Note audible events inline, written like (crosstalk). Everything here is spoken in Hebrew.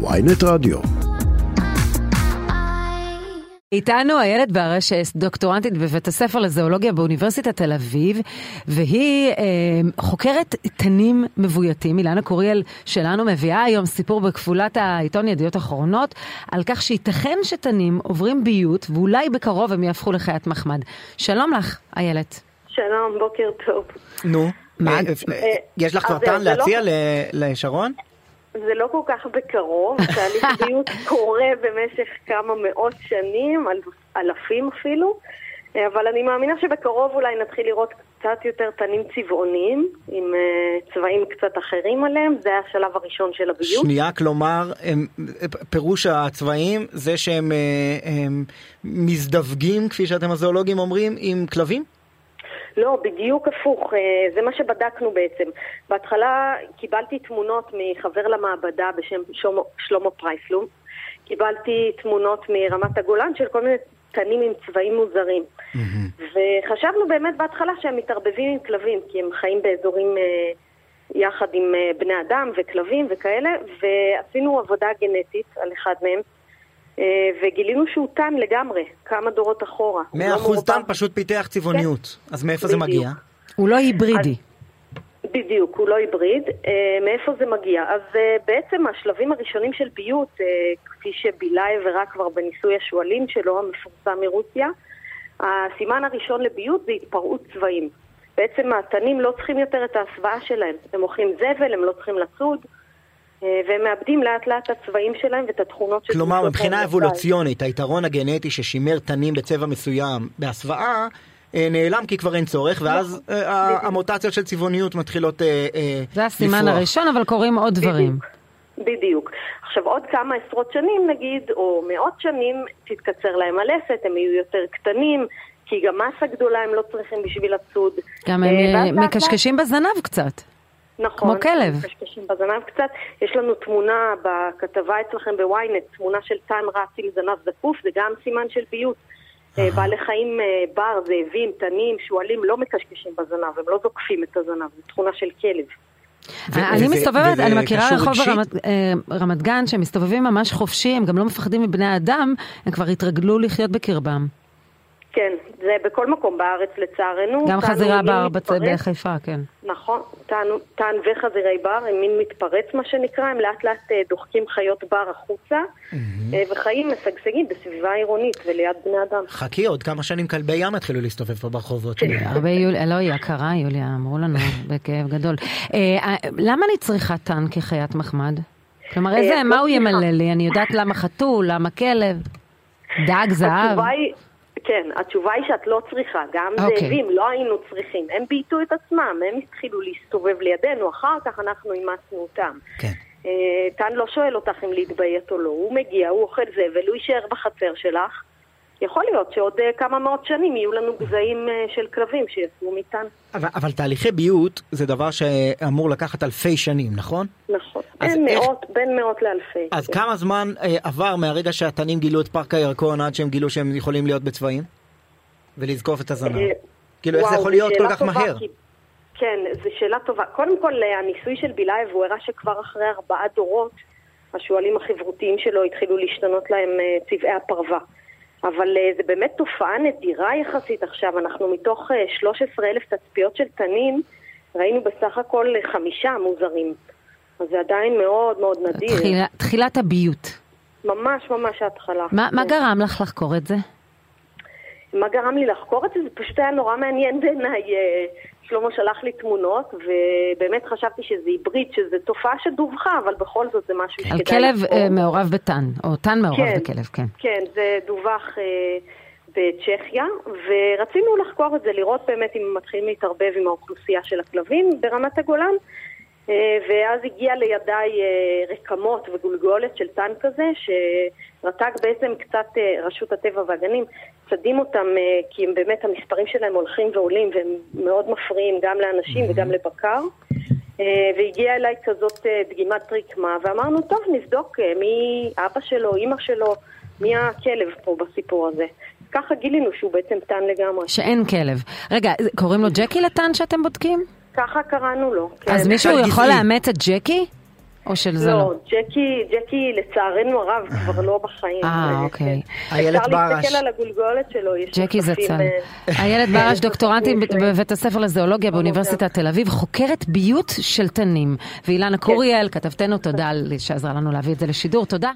ויינט רדיו. איתנו איילת ברשס, דוקטורנטית בבית הספר לזואולוגיה באוניברסיטת תל אביב, והיא אה, חוקרת תנים מבויתים. אילנה קוריאל שלנו מביאה היום סיפור בכפולת העיתון ידיעות אחרונות, על כך שייתכן שתנים עוברים ביות, ואולי בקרוב הם יהפכו לחיית מחמד. שלום לך, איילת. שלום, בוקר טוב. נו, מה? אה, אה, יש לך כבר אז זה טעם לא- להציע ל- לשרון? זה לא כל כך בקרוב, (laughs) תהליך ביות קורה במשך כמה מאות שנים, אל- אלפים אפילו, אבל אני מאמינה שבקרוב אולי נתחיל לראות קצת יותר תנים צבעוניים, עם אה, צבעים קצת אחרים עליהם, זה השלב הראשון של הביות. שנייה, כלומר, הם- פירוש הצבעים זה שהם אה, הם מזדווגים, כפי שאתם הזואולוגים אומרים, עם כלבים? לא, בדיוק הפוך, אה, זה מה שבדקנו בעצם. בהתחלה קיבלתי תמונות מחבר למעבדה בשם שלמה, שלמה פרייסלום. קיבלתי תמונות מרמת הגולן של כל מיני תנים עם צבעים מוזרים. וחשבנו באמת בהתחלה שהם מתערבבים עם כלבים, כי הם חיים באזורים אה, יחד עם אה, בני אדם וכלבים וכאלה, ועשינו עבודה גנטית על אחד מהם. אה, וגילינו שהוא טן לגמרי, כמה דורות אחורה. הוא מאה לא אחוז מעורבב. טן פשוט פיתח צבעוניות. אז מאיפה זה בדיוק. מגיע? הוא לא היברידי. בדיוק, הוא לא היבריד. אה, מאיפה זה מגיע? אז אה, בעצם השלבים הראשונים של ביות, אה, כפי שבילאי הראה כבר בניסוי השועלים שלו, המפורסם מרוסיה, הסימן הראשון לביות זה התפרעות צבעים. בעצם התנים לא צריכים יותר את ההסוואה שלהם. הם אוכלים זבל, הם לא צריכים לצוד, והם מאבדים לאט לאט את הצבעים שלהם ואת התכונות של... כלומר, מבחינה אבולוציונית, היתרון הגנטי ששימר תנים בצבע מסוים בהסוואה, אה, נעלם כי כבר אין צורך, ואז אה, ה- המוטציות של צבעוניות מתחילות אה, אה, זה הסימן לפרוח. הראשון, אבל קורים עוד דברים. בדיוק. עכשיו עוד כמה עשרות שנים נגיד, או מאות שנים, תתקצר להם הלסת, הם יהיו יותר קטנים, כי גם מסה גדולה הם לא צריכים בשביל לצוד. גם אה, הם אה, מקשקשים בזנב קצת. נכון. כמו כלב. מקשקשים בזנב קצת. יש לנו תמונה בכתבה אצלכם בוויינט, תמונה של טן רץ עם זנב זקוף, זה גם סימן של ביות. אה, בעלי חיים, אה, בר, זאבים, תנים, שועלים, לא מקשקשים בזנב, הם לא זוקפים את הזנב, זו תכונה של כלב. אני וזה- מסתובבת, וזה אני מכירה רחוב אה, רמת גן שהם מסתובבים ממש חופשי, הם גם לא מפחדים מבני אדם, הם כבר התרגלו לחיות בקרבם. כן, זה בכל מקום בארץ לצערנו. גם טענו חזירה מין בר בצד מתפרץ. בחיפה, כן. נכון, טענו- טען וחזירי בר הם מין מתפרץ מה שנקרא, הם לאט לאט אה, דוחקים חיות בר החוצה אה, וחיים משגשגים בסביבה עירונית וליד בני אדם. חכי, עוד כמה שנים כלבי ים יתחילו להסתובב פה ברחובות. כן. הרבה יוליה, לא, היא יקרה, יוליה, אמרו לנו (laughs) בכאב גדול. אה, אה, למה אני צריכה טן כחיית מחמד? כלומר, איזה, אה, מה לא הוא. ימלא לי? אני יודעת למה חתול, למה כלב, דג זהב. כן, התשובה היא שאת לא צריכה, גם אוקיי. זאבים לא היינו צריכים, הם בייתו את עצמם, הם התחילו להסתובב לידינו, אחר כך אנחנו אימצנו אותם. כן. אה, טן לא שואל אותך אם להתביית או לא, הוא מגיע, הוא אוכל זבל, הוא יישאר בחצר שלך. יכול להיות שעוד אה, כמה מאות שנים יהיו לנו גזעים אה, של כלבים שיצאו מטן. אבל, אבל תהליכי ביות זה דבר שאמור לקחת אלפי שנים, נכון? נכון. בין איך- מאות, בין מאות לאלפי. אז כן. כמה זמן אה, עבר מהרגע שהתנים גילו את פארק הירקון עד שהם גילו שהם יכולים להיות בצבעים? ולזקוף את הזנב? אה, כאילו, איך זה וואו, יכול להיות כל כך טובה, מהר? כי- כן, זו שאלה טובה. קודם כל, אה, הניסוי של בילאייב, הוא הראה שכבר אחרי ארבעה דורות, השועלים החברותיים שלו התחילו להשתנות להם צבעי הפרווה. אבל אה, זה באמת תופעה נדירה יחסית עכשיו. אנחנו מתוך 13 אלף תצפיות של תנים, ראינו בסך הכל אה, חמישה מוזרים. אז זה עדיין מאוד מאוד נדיר. תחילה- תחילת הביות. ממש ממש ההתחלה. מה מה כן. גרם לך לחקור את זה? מה גרם לי לחקור את זה? זה פשוט היה נורא מעניין בעיניי. אה, שלמה שלח לי תמונות, ובאמת חשבתי שזה היבריד, שזו תופעה שדווחה, אבל בכל זאת זה משהו על שכדאי כלב לחקור. אה, מעורב בטן, או טן מעורב כן. בכלב, כן. כן, זה דווח אה, בצ'כיה, ורצינו לחקור את זה, לראות באמת אם מתחילים להתערבב עם האוכלוסייה של הכלבים ברמת הגולן. אה, ואז הגיע לידיי אה, רקמות וגולגולת של טן כזה, שרט"ג בעצם קצת, אה, רשות הטבע והגנים, צדים אותם, כי הם באמת, המספרים שלהם הולכים ועולים, והם מאוד מפריעים גם לאנשים וגם לבקר. והגיעה אליי כזאת דגימת רקמה, ואמרנו, טוב, נבדוק מי אבא שלו, אימא שלו, מי הכלב פה בסיפור הזה. ככה גילינו שהוא בעצם טן לגמרי. שאין כלב. רגע, קוראים לו ג'קי לטן שאתם בודקים? ככה קראנו לו. כן. אז מישהו גזעי. יכול לאמץ את ג'קי? או של זה לא? לא, ג'קי, ג'קי לצערנו הרב כבר לא בחיים. אה, אוקיי. איילת אפשר ברש. להסתכל על הגולגולת שלו, יש ג'קי נוספים, זצ"ל. אה, איילת ברש, דוקטורנטית. בבית הספר לזואולוגיה באוניברסיטת תל אביב, חוקרת ביות של תנים. ואילנה קוריאל, כתבתנו, תודה שעזרה לנו להביא את זה לשידור. תודה.